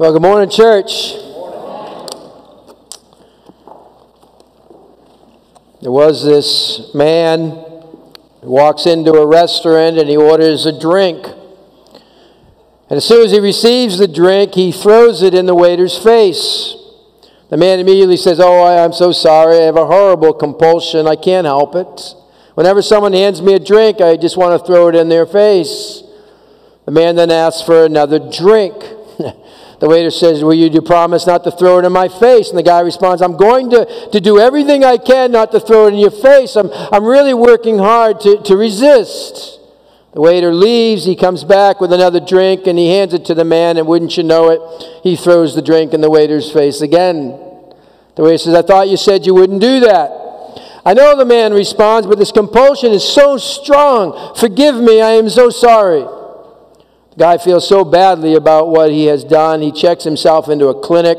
Well, good morning, church. There was this man who walks into a restaurant and he orders a drink. And as soon as he receives the drink, he throws it in the waiter's face. The man immediately says, Oh, I'm so sorry. I have a horrible compulsion. I can't help it. Whenever someone hands me a drink, I just want to throw it in their face. The man then asks for another drink. The waiter says, Will you do promise not to throw it in my face? And the guy responds, I'm going to, to do everything I can not to throw it in your face. I'm, I'm really working hard to, to resist. The waiter leaves, he comes back with another drink, and he hands it to the man, and wouldn't you know it, he throws the drink in the waiter's face again. The waiter says, I thought you said you wouldn't do that. I know the man responds, but this compulsion is so strong. Forgive me, I am so sorry. Guy feels so badly about what he has done. He checks himself into a clinic.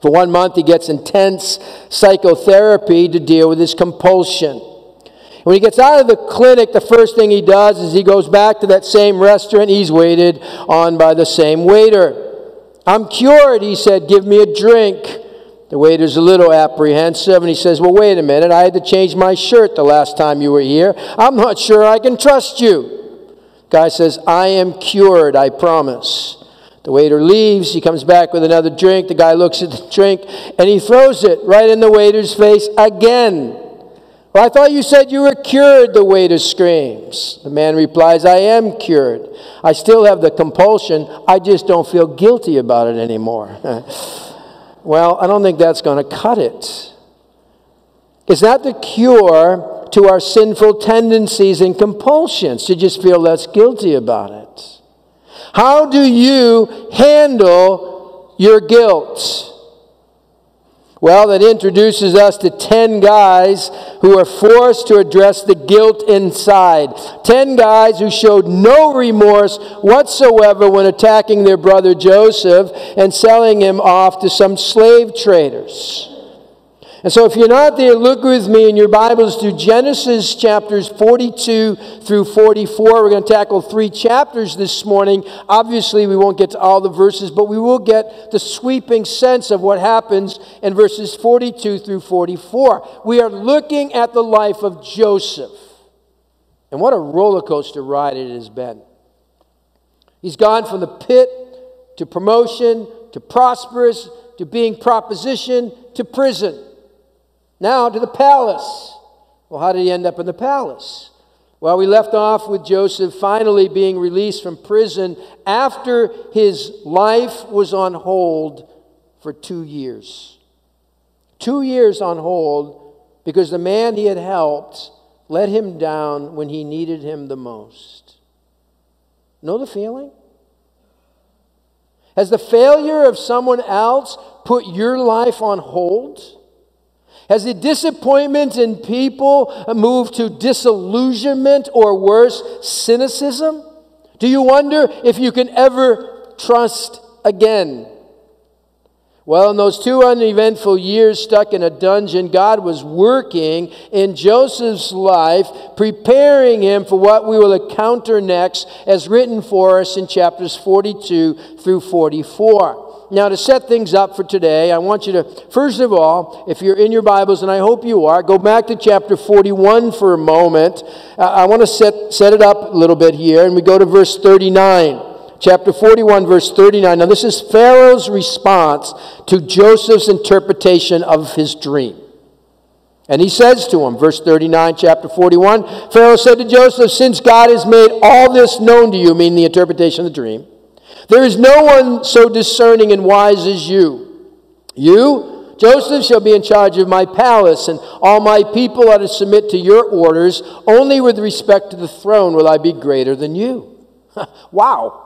For one month, he gets intense psychotherapy to deal with his compulsion. When he gets out of the clinic, the first thing he does is he goes back to that same restaurant he's waited on by the same waiter. I'm cured, he said. Give me a drink. The waiter's a little apprehensive and he says, Well, wait a minute. I had to change my shirt the last time you were here. I'm not sure I can trust you. Guy says, I am cured, I promise. The waiter leaves. He comes back with another drink. The guy looks at the drink and he throws it right in the waiter's face again. Well, I thought you said you were cured, the waiter screams. The man replies, I am cured. I still have the compulsion. I just don't feel guilty about it anymore. well, I don't think that's going to cut it. Is that the cure to our sinful tendencies and compulsions to just feel less guilty about it? How do you handle your guilt? Well, that introduces us to 10 guys who are forced to address the guilt inside. 10 guys who showed no remorse whatsoever when attacking their brother Joseph and selling him off to some slave traders. And so, if you're not there, look with me in your Bibles to Genesis chapters 42 through 44. We're going to tackle three chapters this morning. Obviously, we won't get to all the verses, but we will get the sweeping sense of what happens in verses 42 through 44. We are looking at the life of Joseph. And what a roller coaster ride it has been. He's gone from the pit to promotion to prosperous to being proposition to prison. Now to the palace. Well, how did he end up in the palace? Well, we left off with Joseph finally being released from prison after his life was on hold for two years. Two years on hold because the man he had helped let him down when he needed him the most. Know the feeling? Has the failure of someone else put your life on hold? Has the disappointment in people moved to disillusionment or worse, cynicism? Do you wonder if you can ever trust again? Well, in those two uneventful years stuck in a dungeon, God was working in Joseph's life, preparing him for what we will encounter next, as written for us in chapters 42 through 44. Now, to set things up for today, I want you to, first of all, if you're in your Bibles, and I hope you are, go back to chapter 41 for a moment. Uh, I want to set, set it up a little bit here, and we go to verse 39. Chapter 41, verse 39. Now, this is Pharaoh's response to Joseph's interpretation of his dream. And he says to him, verse 39, chapter 41 Pharaoh said to Joseph, Since God has made all this known to you, meaning the interpretation of the dream, there is no one so discerning and wise as you. You, Joseph, shall be in charge of my palace, and all my people are to submit to your orders. Only with respect to the throne will I be greater than you. wow.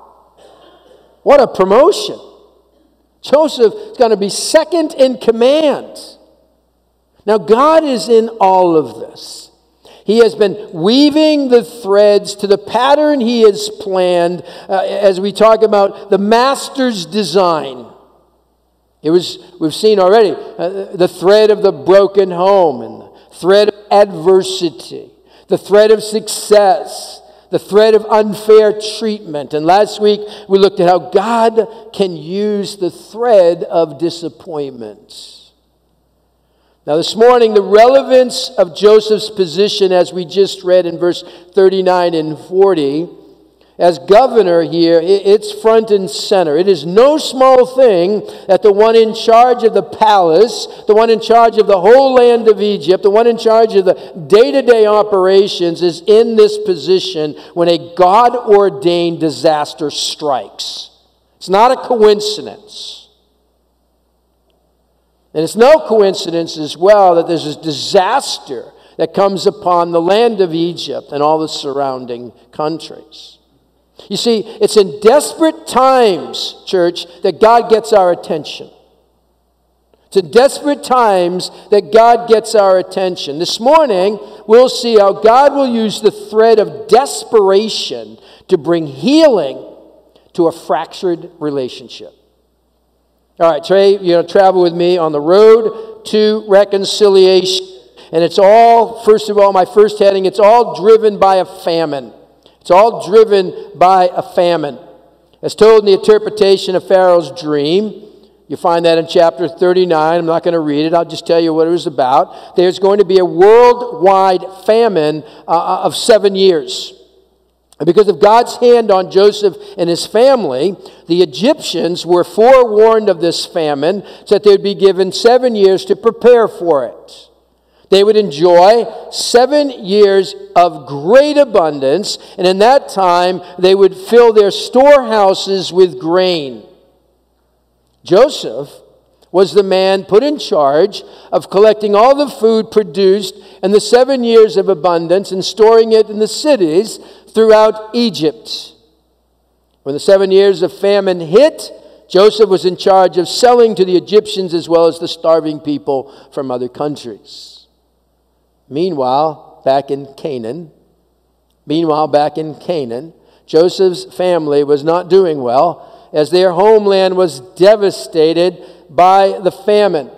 What a promotion. Joseph is going to be second in command. Now, God is in all of this. He has been weaving the threads to the pattern he has planned uh, as we talk about the master's design. It was, we've seen already, uh, the thread of the broken home and the thread of adversity, the thread of success, the thread of unfair treatment. And last week we looked at how God can use the thread of disappointment. Now, this morning, the relevance of Joseph's position, as we just read in verse 39 and 40, as governor here, it's front and center. It is no small thing that the one in charge of the palace, the one in charge of the whole land of Egypt, the one in charge of the day to day operations is in this position when a God ordained disaster strikes. It's not a coincidence. And it's no coincidence as well that there's a disaster that comes upon the land of Egypt and all the surrounding countries. You see, it's in desperate times, church, that God gets our attention. It's in desperate times that God gets our attention. This morning, we'll see how God will use the thread of desperation to bring healing to a fractured relationship. All right, Trey, you know, travel with me on the road to reconciliation. And it's all, first of all, my first heading, it's all driven by a famine. It's all driven by a famine. As told in the interpretation of Pharaoh's dream, you find that in chapter 39. I'm not going to read it, I'll just tell you what it was about. There's going to be a worldwide famine uh, uh, of seven years. And because of God's hand on Joseph and his family, the Egyptians were forewarned of this famine so that they would be given seven years to prepare for it. They would enjoy seven years of great abundance, and in that time they would fill their storehouses with grain. Joseph was the man put in charge of collecting all the food produced in the seven years of abundance and storing it in the cities throughout Egypt. When the seven years of famine hit, Joseph was in charge of selling to the Egyptians as well as the starving people from other countries. Meanwhile, back in Canaan, meanwhile, back in Canaan, Joseph's family was not doing well as their homeland was devastated by the famine.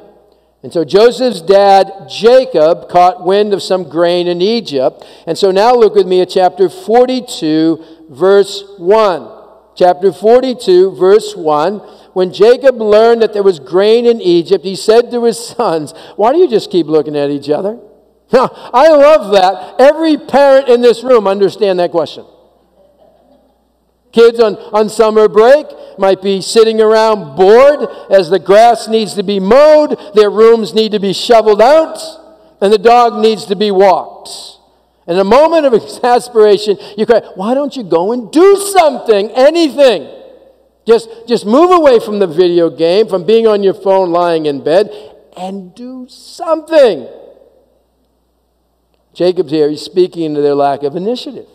And so Joseph's dad, Jacob, caught wind of some grain in Egypt. And so now look with me at chapter 42, verse 1. Chapter 42, verse 1. When Jacob learned that there was grain in Egypt, he said to his sons, Why do you just keep looking at each other? Now, I love that. Every parent in this room understand that question. Kids on, on summer break might be sitting around bored as the grass needs to be mowed, their rooms need to be shoveled out, and the dog needs to be walked. In a moment of exasperation, you cry, Why don't you go and do something, anything? Just, just move away from the video game, from being on your phone lying in bed, and do something. Jacob's here, he's speaking to their lack of initiative.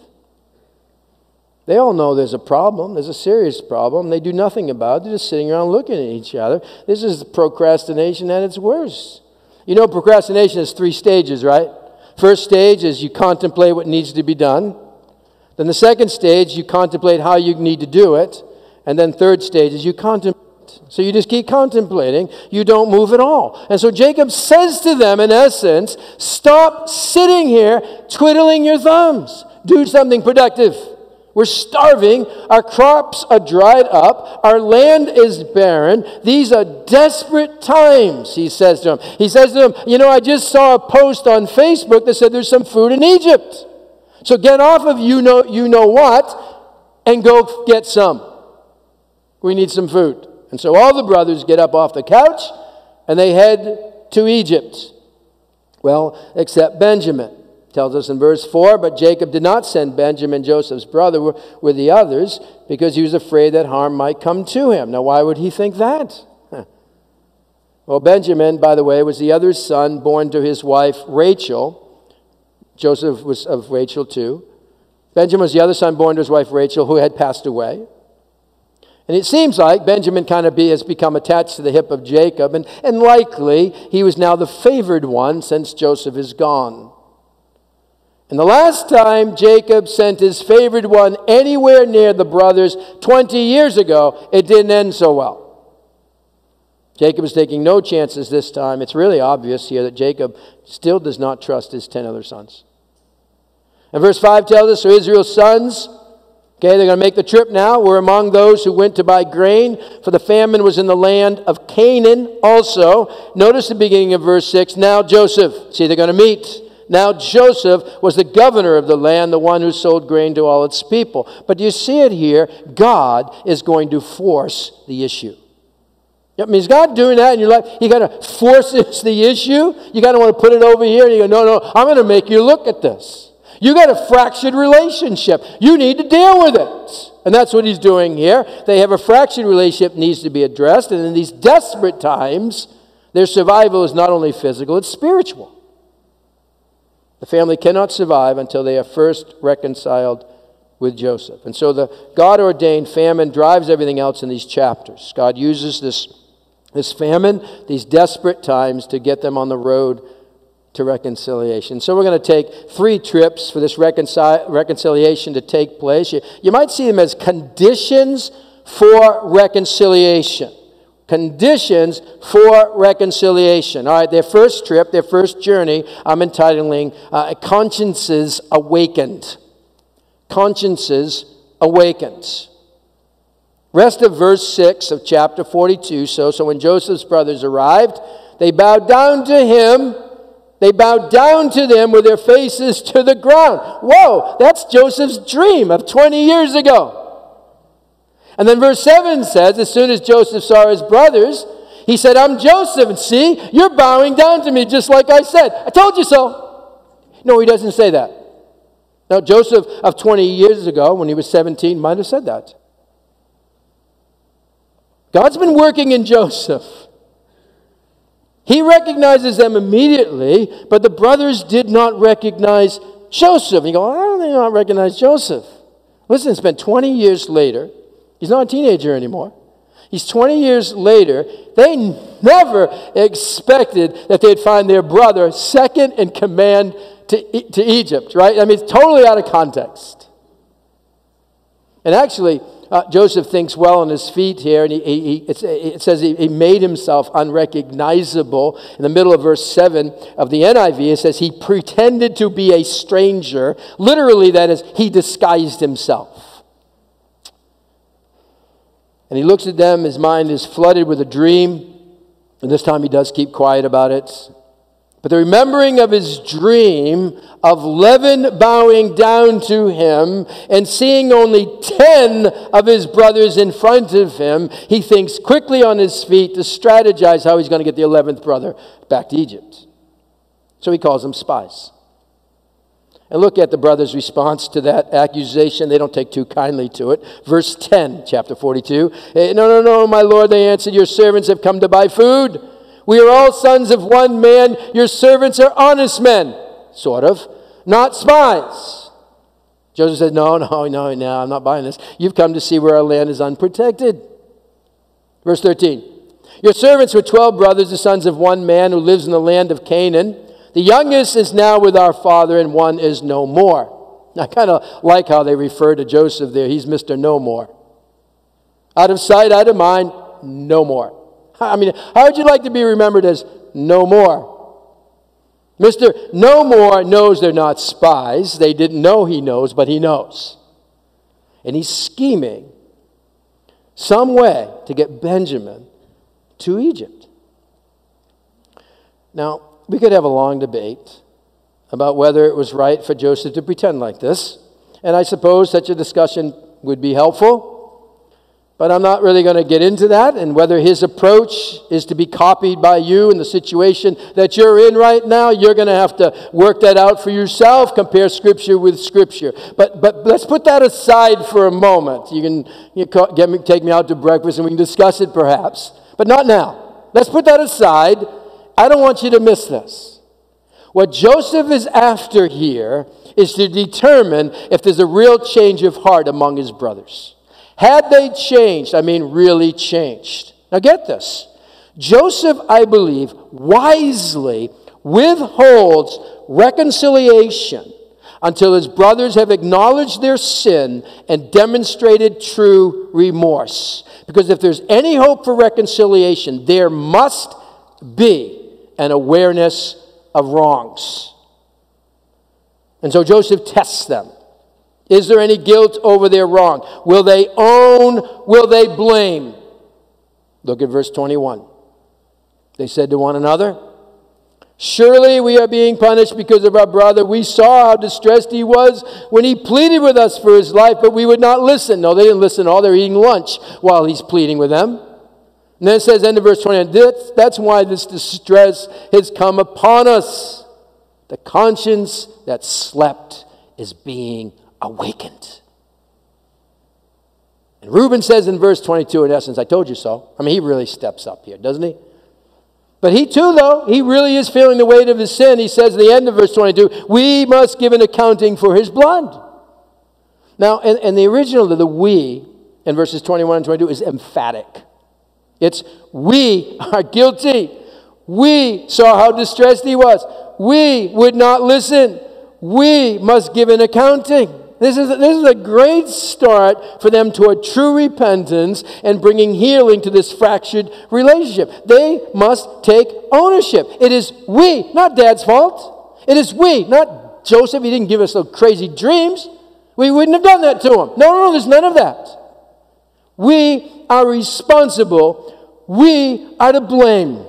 They all know there's a problem. There's a serious problem. They do nothing about it. They're just sitting around looking at each other. This is procrastination at its worst. You know, procrastination has three stages, right? First stage is you contemplate what needs to be done. Then the second stage, you contemplate how you need to do it. And then third stage is you contemplate so you just keep contemplating. You don't move at all. And so Jacob says to them, in essence, stop sitting here twiddling your thumbs. Do something productive. We're starving. Our crops are dried up. Our land is barren. These are desperate times, he says to them. He says to them, You know, I just saw a post on Facebook that said there's some food in Egypt. So get off of you know, you know what and go get some. We need some food. And so all the brothers get up off the couch and they head to Egypt. Well, except Benjamin. Tells us in verse 4 But Jacob did not send Benjamin, Joseph's brother, with the others because he was afraid that harm might come to him. Now, why would he think that? Well, Benjamin, by the way, was the other son born to his wife Rachel. Joseph was of Rachel too. Benjamin was the other son born to his wife Rachel, who had passed away. And it seems like Benjamin kind of be, has become attached to the hip of Jacob, and, and likely he was now the favored one since Joseph is gone. And the last time Jacob sent his favored one anywhere near the brothers 20 years ago, it didn't end so well. Jacob is taking no chances this time. It's really obvious here that Jacob still does not trust his 10 other sons. And verse 5 tells us so Israel's sons, okay, they're going to make the trip now, were among those who went to buy grain, for the famine was in the land of Canaan also. Notice the beginning of verse 6. Now Joseph, see, they're going to meet. Now Joseph was the governor of the land, the one who sold grain to all its people. But you see it here, God is going to force the issue. I mean, is God doing that in your life? You got to force this the issue. You got to want to put it over here, and you go, no, no, I'm going to make you look at this. You got a fractured relationship. You need to deal with it. And that's what he's doing here. They have a fractured relationship needs to be addressed, and in these desperate times, their survival is not only physical, it's spiritual. The family cannot survive until they are first reconciled with Joseph. And so the God ordained famine drives everything else in these chapters. God uses this this famine, these desperate times to get them on the road to reconciliation. So we're going to take three trips for this reconcil- reconciliation to take place. You, you might see them as conditions for reconciliation. Conditions for reconciliation. All right, their first trip, their first journey, I'm entitling uh, Consciences Awakened. Consciences Awakened. Rest of verse 6 of chapter 42. So, so when Joseph's brothers arrived, they bowed down to him. They bowed down to them with their faces to the ground. Whoa, that's Joseph's dream of 20 years ago. And then verse 7 says, as soon as Joseph saw his brothers, he said, I'm Joseph. And see, you're bowing down to me just like I said. I told you so. No, he doesn't say that. Now, Joseph of 20 years ago, when he was 17, might have said that. God's been working in Joseph. He recognizes them immediately, but the brothers did not recognize Joseph. You go, how do they not recognize Joseph? Listen, it's been 20 years later. He's not a teenager anymore. He's 20 years later. They never expected that they'd find their brother second in command to, to Egypt, right? I mean, it's totally out of context. And actually, uh, Joseph thinks well on his feet here, and he, he, it says he, he made himself unrecognizable. In the middle of verse 7 of the NIV, it says he pretended to be a stranger. Literally, that is, he disguised himself. And he looks at them, his mind is flooded with a dream, and this time he does keep quiet about it. But the remembering of his dream of eleven bowing down to him and seeing only 10 of his brothers in front of him, he thinks quickly on his feet to strategize how he's going to get the 11th brother back to Egypt. So he calls them spies. And look at the brothers' response to that accusation. They don't take too kindly to it. Verse 10, chapter 42. Eh, no, no, no, my Lord, they answered, Your servants have come to buy food. We are all sons of one man. Your servants are honest men, sort of, not spies. Joseph said, No, no, no, no, I'm not buying this. You've come to see where our land is unprotected. Verse 13 Your servants were 12 brothers, the sons of one man who lives in the land of Canaan. The youngest is now with our father, and one is no more. I kind of like how they refer to Joseph there. He's Mr. No More. Out of sight, out of mind, no more. I mean, how would you like to be remembered as no more? Mr. No More knows they're not spies. They didn't know he knows, but he knows. And he's scheming some way to get Benjamin to Egypt. Now, we could have a long debate about whether it was right for Joseph to pretend like this. And I suppose such a discussion would be helpful. But I'm not really going to get into that and whether his approach is to be copied by you in the situation that you're in right now. You're going to have to work that out for yourself, compare Scripture with Scripture. But, but let's put that aside for a moment. You can you get me, take me out to breakfast and we can discuss it perhaps. But not now. Let's put that aside. I don't want you to miss this. What Joseph is after here is to determine if there's a real change of heart among his brothers. Had they changed, I mean, really changed. Now get this. Joseph, I believe, wisely withholds reconciliation until his brothers have acknowledged their sin and demonstrated true remorse. Because if there's any hope for reconciliation, there must be an awareness of wrongs. And so Joseph tests them. Is there any guilt over their wrong? Will they own? Will they blame? Look at verse 21. They said to one another, Surely we are being punished because of our brother. We saw how distressed he was when he pleaded with us for his life, but we would not listen. No, they didn't listen all. They're eating lunch while he's pleading with them. And then it says, end of verse 20, that's, that's why this distress has come upon us. The conscience that slept is being awakened. And Reuben says in verse 22, in essence, I told you so. I mean, he really steps up here, doesn't he? But he too, though, he really is feeling the weight of his sin. He says at the end of verse 22, we must give an accounting for his blood. Now, in, in the original, the we in verses 21 and 22 is emphatic. It's we are guilty. We saw how distressed he was. We would not listen. We must give an accounting. This is, this is a great start for them toward true repentance and bringing healing to this fractured relationship. They must take ownership. It is we, not dad's fault. It is we, not Joseph. He didn't give us those crazy dreams. We wouldn't have done that to him. No, no, no, there's none of that. We are responsible. We are to blame.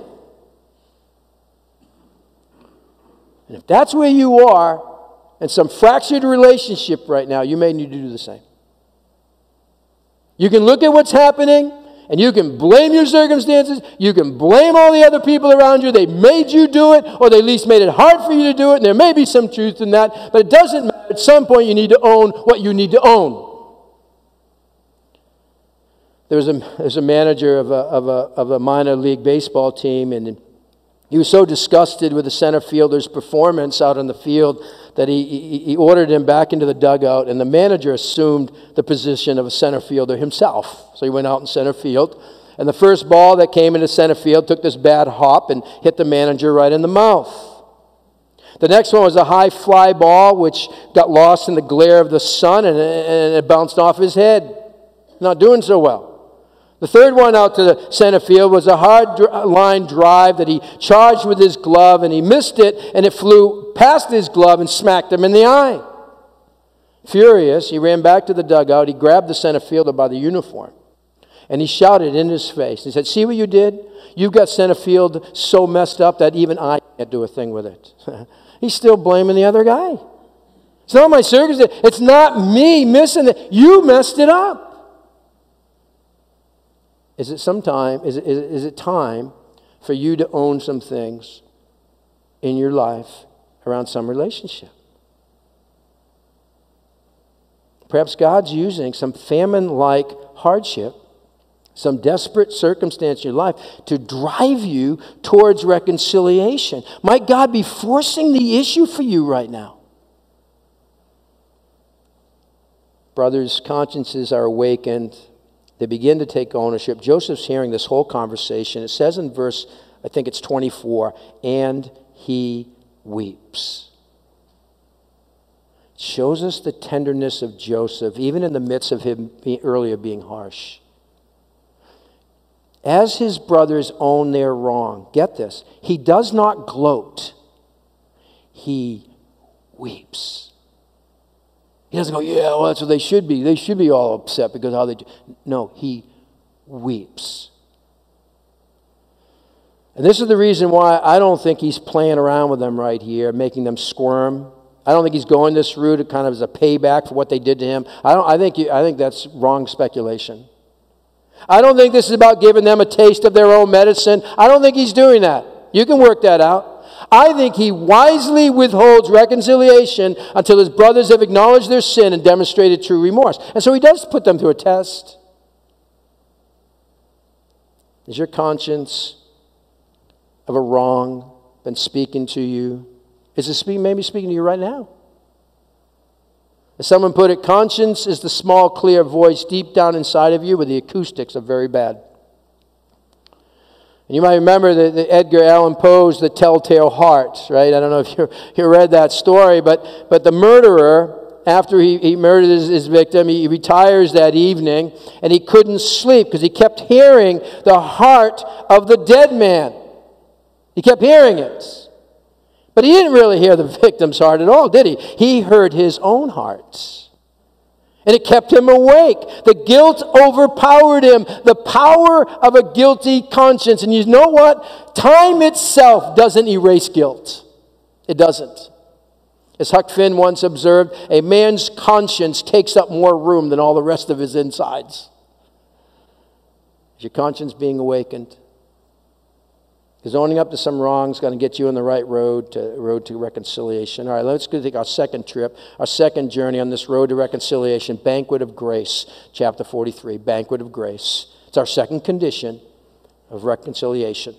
And if that's where you are, and some fractured relationship right now, you may need to do the same. You can look at what's happening and you can blame your circumstances. You can blame all the other people around you. They made you do it, or they at least made it hard for you to do it. And there may be some truth in that, but it doesn't matter. At some point, you need to own what you need to own. There was a, there was a manager of a, of, a, of a minor league baseball team, and he was so disgusted with the center fielder's performance out on the field that he, he, he, ordered him back into the dugout, and the manager assumed the position of a center fielder himself. So he went out in center field, and the first ball that came into center field took this bad hop and hit the manager right in the mouth. The next one was a high fly ball, which got lost in the glare of the sun and, and it bounced off his head. Not doing so well. The third one out to the center field was a hard uh, line drive that he charged with his glove and he missed it and it flew past his glove and smacked him in the eye. Furious, he ran back to the dugout. He grabbed the center fielder by the uniform and he shouted in his face. He said, See what you did? You've got center field so messed up that even I can't do a thing with it. He's still blaming the other guy. It's not my circumstance. It's not me missing it. You messed it up. Is it some time, is it, is it time for you to own some things in your life around some relationship? Perhaps God's using some famine like hardship, some desperate circumstance in your life to drive you towards reconciliation. Might God be forcing the issue for you right now? Brothers, consciences are awakened they begin to take ownership. Joseph's hearing this whole conversation. It says in verse, I think it's 24, and he weeps. It shows us the tenderness of Joseph, even in the midst of him being, earlier being harsh. As his brothers own their wrong, get this, he does not gloat, he weeps. He doesn't go, yeah, well, that's what they should be. They should be all upset because how they do. No, he weeps. And this is the reason why I don't think he's playing around with them right here, making them squirm. I don't think he's going this route kind of as a payback for what they did to him. I, don't, I, think, you, I think that's wrong speculation. I don't think this is about giving them a taste of their own medicine. I don't think he's doing that. You can work that out. I think he wisely withholds reconciliation until his brothers have acknowledged their sin and demonstrated true remorse. And so he does put them through a test. Is your conscience of a wrong been speaking to you? Is it maybe speaking to you right now? As someone put it, conscience is the small, clear voice deep down inside of you where the acoustics are very bad. You might remember the, the, Edgar Allan Poe's The Telltale Heart, right? I don't know if you, you read that story, but, but the murderer, after he, he murdered his, his victim, he retires that evening and he couldn't sleep because he kept hearing the heart of the dead man. He kept hearing it. But he didn't really hear the victim's heart at all, did he? He heard his own heart. And it kept him awake. The guilt overpowered him, the power of a guilty conscience. And you know what? Time itself doesn't erase guilt. It doesn't. As Huck Finn once observed, a man's conscience takes up more room than all the rest of his insides. Is your conscience being awakened? Because owning up to some wrongs going to get you on the right road to road to reconciliation. All right, let's go take our second trip, our second journey on this road to reconciliation, banquet of grace, chapter 43, banquet of grace. It's our second condition of reconciliation.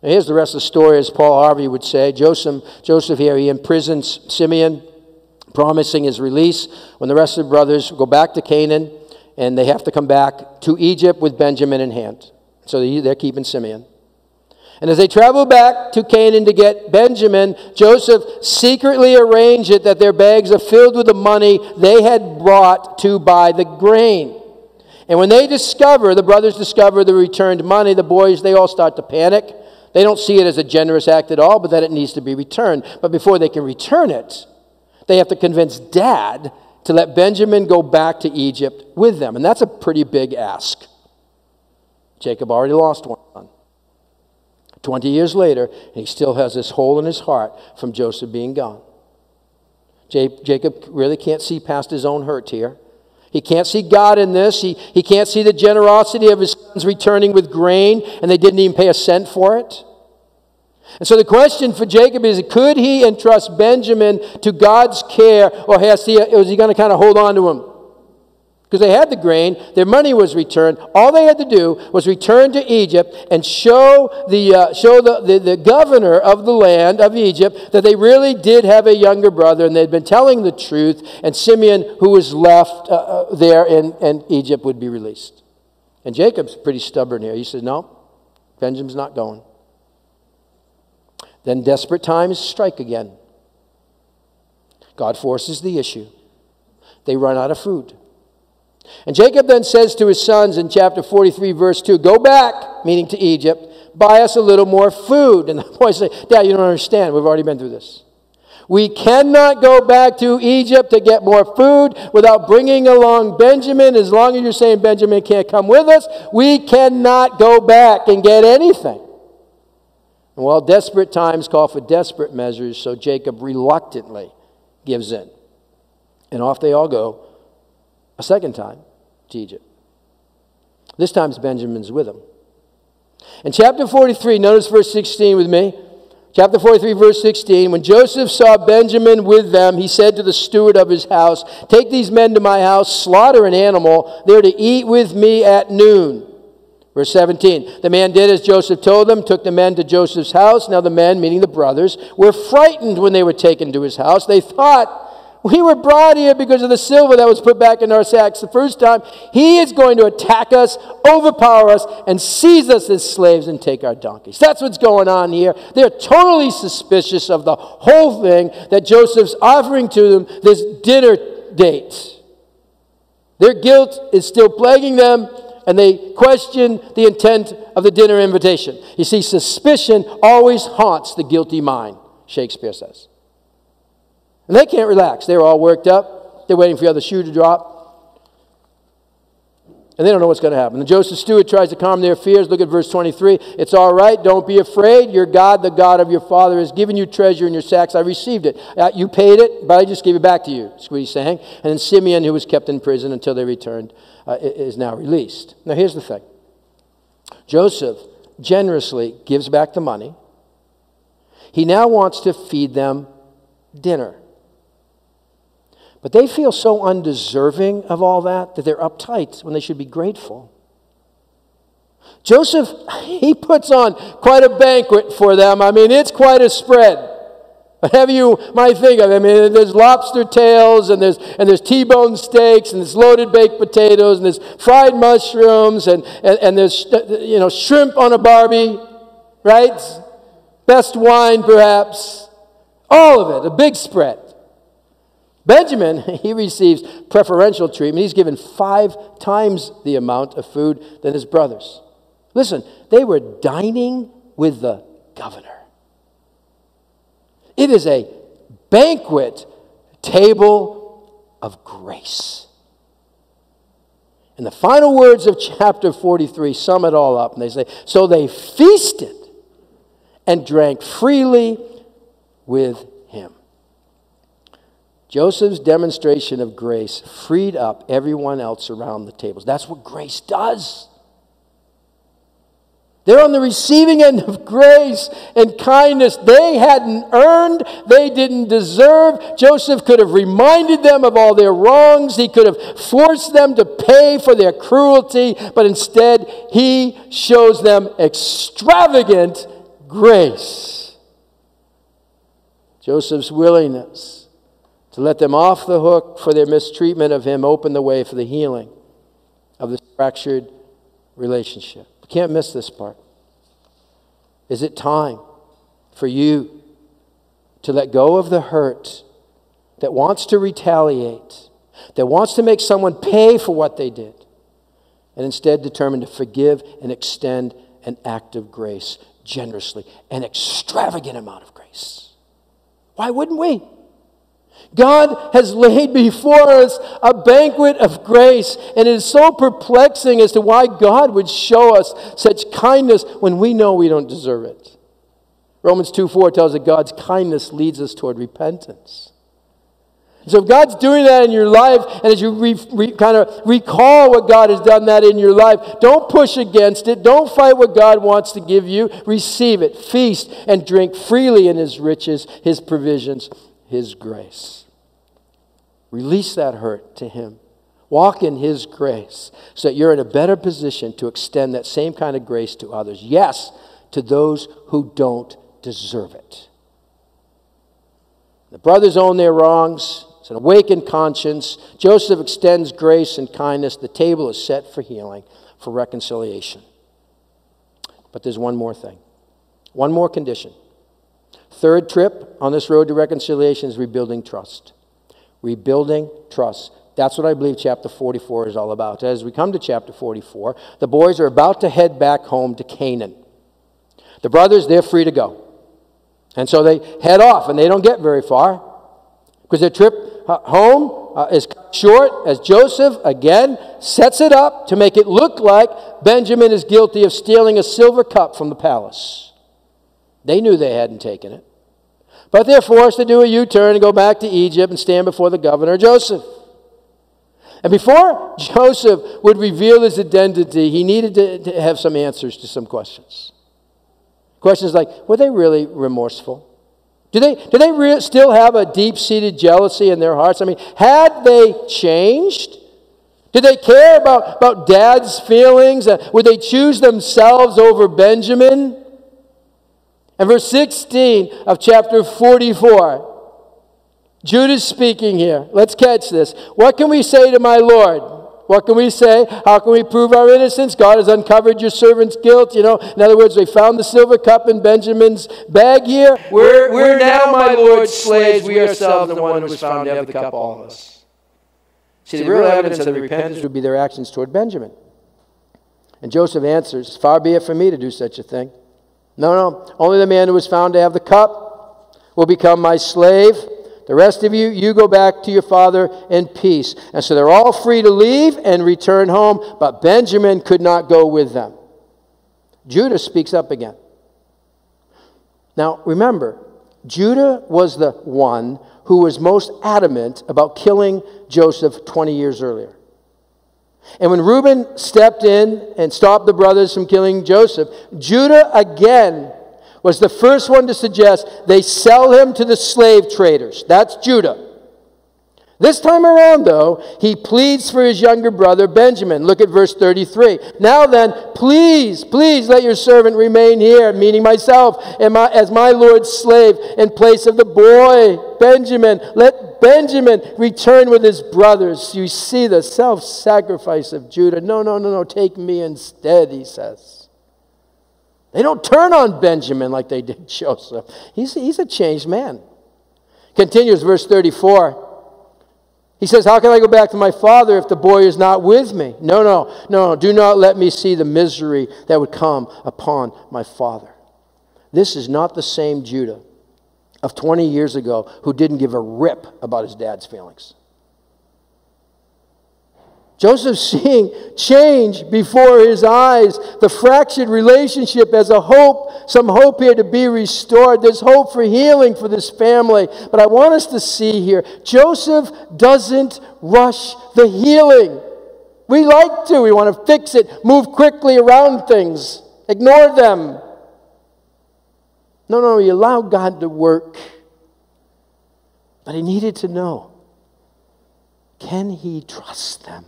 Now here's the rest of the story, as Paul Harvey would say. Joseph, Joseph here, he imprisons Simeon, promising his release when the rest of the brothers go back to Canaan and they have to come back to Egypt with Benjamin in hand. So they're keeping Simeon. And as they travel back to Canaan to get Benjamin, Joseph secretly arranged it that their bags are filled with the money they had brought to buy the grain. And when they discover, the brothers discover the returned money, the boys, they all start to panic. They don't see it as a generous act at all, but that it needs to be returned. But before they can return it, they have to convince dad to let Benjamin go back to Egypt with them. And that's a pretty big ask. Jacob already lost one. 20 years later, and he still has this hole in his heart from Joseph being gone. Jacob really can't see past his own hurt here. He can't see God in this. He, he can't see the generosity of his sons returning with grain, and they didn't even pay a cent for it. And so the question for Jacob is could he entrust Benjamin to God's care, or has he, was he going to kind of hold on to him? Because they had the grain, their money was returned. All they had to do was return to Egypt and show the, uh, show the, the, the, governor of the land of Egypt that they really did have a younger brother and they'd been telling the truth, and Simeon, who was left uh, uh, there in, in Egypt, would be released. And Jacob's pretty stubborn here. He says, No, Benjamin's not going. Then desperate times strike again. God forces the issue. They run out of food. And Jacob then says to his sons in chapter 43, verse 2, Go back, meaning to Egypt, buy us a little more food. And the boys say, Dad, you don't understand. We've already been through this. We cannot go back to Egypt to get more food without bringing along Benjamin. As long as you're saying Benjamin can't come with us, we cannot go back and get anything. And well, desperate times call for desperate measures, so Jacob reluctantly gives in. And off they all go a second time to Egypt. This time Benjamin's with him. In chapter 43, notice verse 16 with me. Chapter 43, verse 16. When Joseph saw Benjamin with them, he said to the steward of his house, Take these men to my house, slaughter an animal. They're to eat with me at noon. Verse 17. The man did as Joseph told them, took the men to Joseph's house. Now the men, meaning the brothers, were frightened when they were taken to his house. They thought we were brought here because of the silver that was put back in our sacks the first time. He is going to attack us, overpower us, and seize us as slaves and take our donkeys. That's what's going on here. They're totally suspicious of the whole thing that Joseph's offering to them this dinner date. Their guilt is still plaguing them, and they question the intent of the dinner invitation. You see, suspicion always haunts the guilty mind, Shakespeare says. And they can't relax. They're all worked up. They're waiting for the other shoe to drop. And they don't know what's going to happen. And Joseph steward tries to calm their fears. Look at verse 23. It's all right. Don't be afraid. Your God, the God of your father, has given you treasure in your sacks. I received it. Uh, you paid it, but I just gave it back to you. That's what he's saying. And then Simeon, who was kept in prison until they returned, uh, is now released. Now, here's the thing Joseph generously gives back the money. He now wants to feed them dinner. But they feel so undeserving of all that that they're uptight when they should be grateful. Joseph, he puts on quite a banquet for them. I mean, it's quite a spread. Whatever you might think of. I mean, there's lobster tails, and there's, and there's T-bone steaks, and there's loaded baked potatoes, and there's fried mushrooms, and, and, and there's, you know, shrimp on a barbie, right? Best wine, perhaps. All of it, a big spread. Benjamin, he receives preferential treatment. He's given five times the amount of food than his brothers. Listen, they were dining with the governor. It is a banquet table of grace. And the final words of chapter 43 sum it all up. And they say, So they feasted and drank freely with. Joseph's demonstration of grace freed up everyone else around the tables. That's what grace does. They're on the receiving end of grace and kindness they hadn't earned, they didn't deserve. Joseph could have reminded them of all their wrongs, he could have forced them to pay for their cruelty, but instead, he shows them extravagant grace. Joseph's willingness to let them off the hook for their mistreatment of him opened the way for the healing of this fractured relationship. You can't miss this part. Is it time for you to let go of the hurt that wants to retaliate, that wants to make someone pay for what they did, and instead determine to forgive and extend an act of grace generously, an extravagant amount of grace? Why wouldn't we? God has laid before us a banquet of grace, and it is so perplexing as to why God would show us such kindness when we know we don't deserve it. Romans 2 4 tells us that God's kindness leads us toward repentance. So if God's doing that in your life, and as you re, re, kind of recall what God has done that in your life, don't push against it. Don't fight what God wants to give you. Receive it. Feast and drink freely in His riches, His provisions, His grace. Release that hurt to Him. Walk in His grace so that you're in a better position to extend that same kind of grace to others. Yes, to those who don't deserve it. The brothers own their wrongs. It's an awakened conscience. Joseph extends grace and kindness. The table is set for healing, for reconciliation. But there's one more thing, one more condition. Third trip on this road to reconciliation is rebuilding trust rebuilding trust. That's what I believe chapter 44 is all about. As we come to chapter 44, the boys are about to head back home to Canaan. The brothers, they're free to go. And so they head off, and they don't get very far because their trip uh, home uh, is short as Joseph again sets it up to make it look like Benjamin is guilty of stealing a silver cup from the palace. They knew they hadn't taken it. But they're forced to do a U turn and go back to Egypt and stand before the governor Joseph. And before Joseph would reveal his identity, he needed to, to have some answers to some questions. Questions like were they really remorseful? Do they, do they re- still have a deep seated jealousy in their hearts? I mean, had they changed? Did they care about, about dad's feelings? Uh, would they choose themselves over Benjamin? And verse 16 of chapter 44, Judah speaking here. Let's catch this. What can we say to my Lord? What can we say? How can we prove our innocence? God has uncovered your servant's guilt. You know, in other words, they found the silver cup in Benjamin's bag here. We're, we're now, my Lord's slaves. We ourselves the one who was found to have the cup, all of us. See, the real evidence of the repentance would be their actions toward Benjamin. And Joseph answers, Far be it from me to do such a thing. No, no. Only the man who was found to have the cup will become my slave. The rest of you, you go back to your father in peace. And so they're all free to leave and return home, but Benjamin could not go with them. Judah speaks up again. Now, remember, Judah was the one who was most adamant about killing Joseph 20 years earlier. And when Reuben stepped in and stopped the brothers from killing Joseph, Judah again was the first one to suggest they sell him to the slave traders. That's Judah. This time around, though, he pleads for his younger brother Benjamin. Look at verse 33. Now then, please, please let your servant remain here, meaning myself, my, as my Lord's slave, in place of the boy Benjamin. Let Benjamin return with his brothers. You see the self sacrifice of Judah. No, no, no, no, take me instead, he says. They don't turn on Benjamin like they did Joseph. He's, he's a changed man. Continues verse 34. He says, How can I go back to my father if the boy is not with me? No, no, no, do not let me see the misery that would come upon my father. This is not the same Judah of 20 years ago who didn't give a rip about his dad's feelings. Joseph seeing change before his eyes, the fractured relationship as a hope, some hope here to be restored. There's hope for healing for this family. But I want us to see here Joseph doesn't rush the healing. We like to, we want to fix it, move quickly around things, ignore them. No, no, he allowed God to work. But he needed to know can he trust them?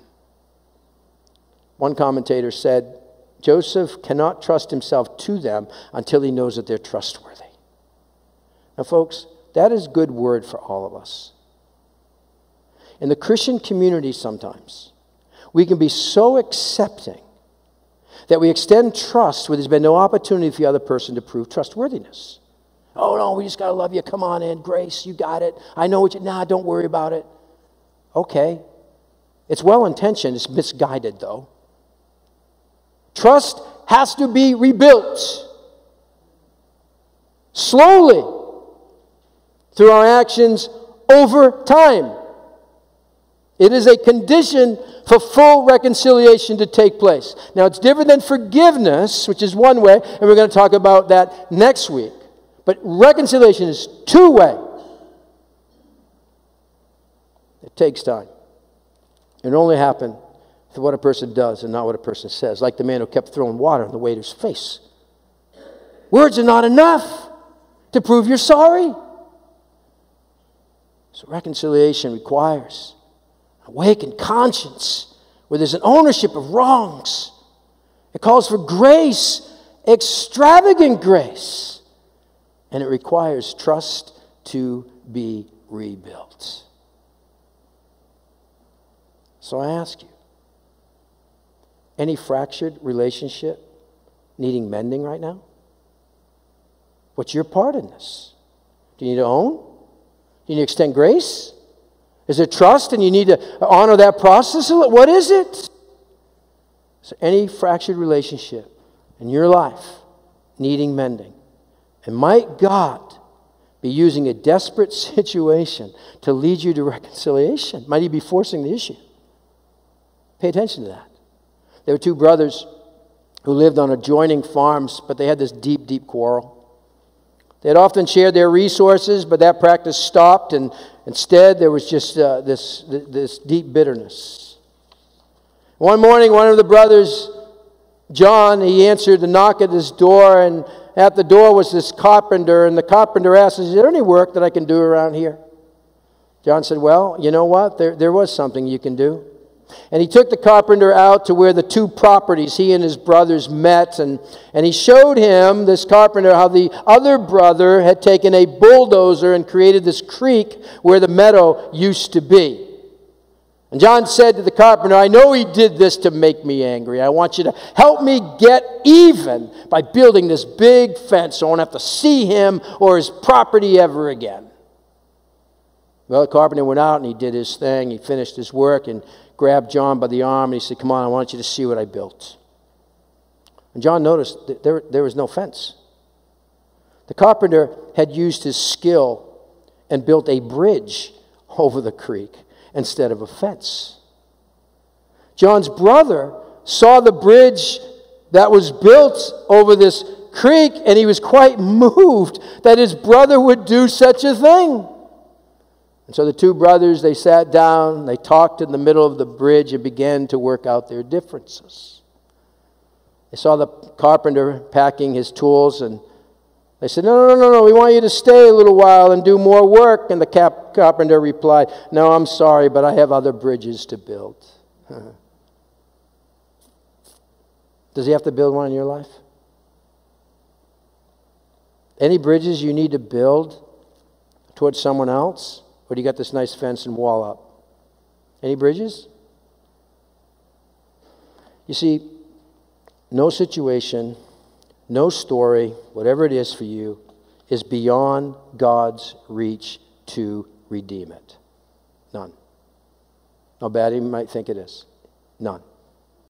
One commentator said, Joseph cannot trust himself to them until he knows that they're trustworthy. Now, folks, that is good word for all of us. In the Christian community, sometimes, we can be so accepting that we extend trust where there's been no opportunity for the other person to prove trustworthiness. Oh, no, we just got to love you. Come on in. Grace, you got it. I know what you, nah, don't worry about it. Okay. It's well intentioned, it's misguided, though. Trust has to be rebuilt slowly through our actions over time. It is a condition for full reconciliation to take place. Now, it's different than forgiveness, which is one way, and we're going to talk about that next week. But reconciliation is two way. It takes time. It only happen what a person does and not what a person says, like the man who kept throwing water in the waiter's face. Words are not enough to prove you're sorry. So, reconciliation requires awakened conscience where there's an ownership of wrongs. It calls for grace, extravagant grace, and it requires trust to be rebuilt. So I ask you any fractured relationship needing mending right now? What's your part in this? Do you need to own? Do you need to extend grace? Is it trust and you need to honor that process? What is it? So, any fractured relationship in your life needing mending. And might God be using a desperate situation to lead you to reconciliation? Might He be forcing the issue? Pay attention to that. There were two brothers who lived on adjoining farms, but they had this deep, deep quarrel. They had often shared their resources, but that practice stopped, and instead there was just uh, this, this deep bitterness. One morning, one of the brothers, John, he answered the knock at his door, and at the door was this carpenter, and the carpenter asked, Is there any work that I can do around here? John said, Well, you know what? There, there was something you can do. And he took the carpenter out to where the two properties he and his brothers met. And, and he showed him, this carpenter, how the other brother had taken a bulldozer and created this creek where the meadow used to be. And John said to the carpenter, I know he did this to make me angry. I want you to help me get even by building this big fence so I won't have to see him or his property ever again. Well, the carpenter went out and he did his thing. He finished his work and grabbed John by the arm and he said, Come on, I want you to see what I built. And John noticed that there, there was no fence. The carpenter had used his skill and built a bridge over the creek instead of a fence. John's brother saw the bridge that was built over this creek and he was quite moved that his brother would do such a thing. And so the two brothers, they sat down, they talked in the middle of the bridge and began to work out their differences. They saw the carpenter packing his tools and they said, No, no, no, no, we want you to stay a little while and do more work. And the cap- carpenter replied, No, I'm sorry, but I have other bridges to build. Does he have to build one in your life? Any bridges you need to build towards someone else? Or do you got this nice fence and wall up? Any bridges? You see, no situation, no story, whatever it is for you, is beyond God's reach to redeem it. None. How bad he might think it is. None.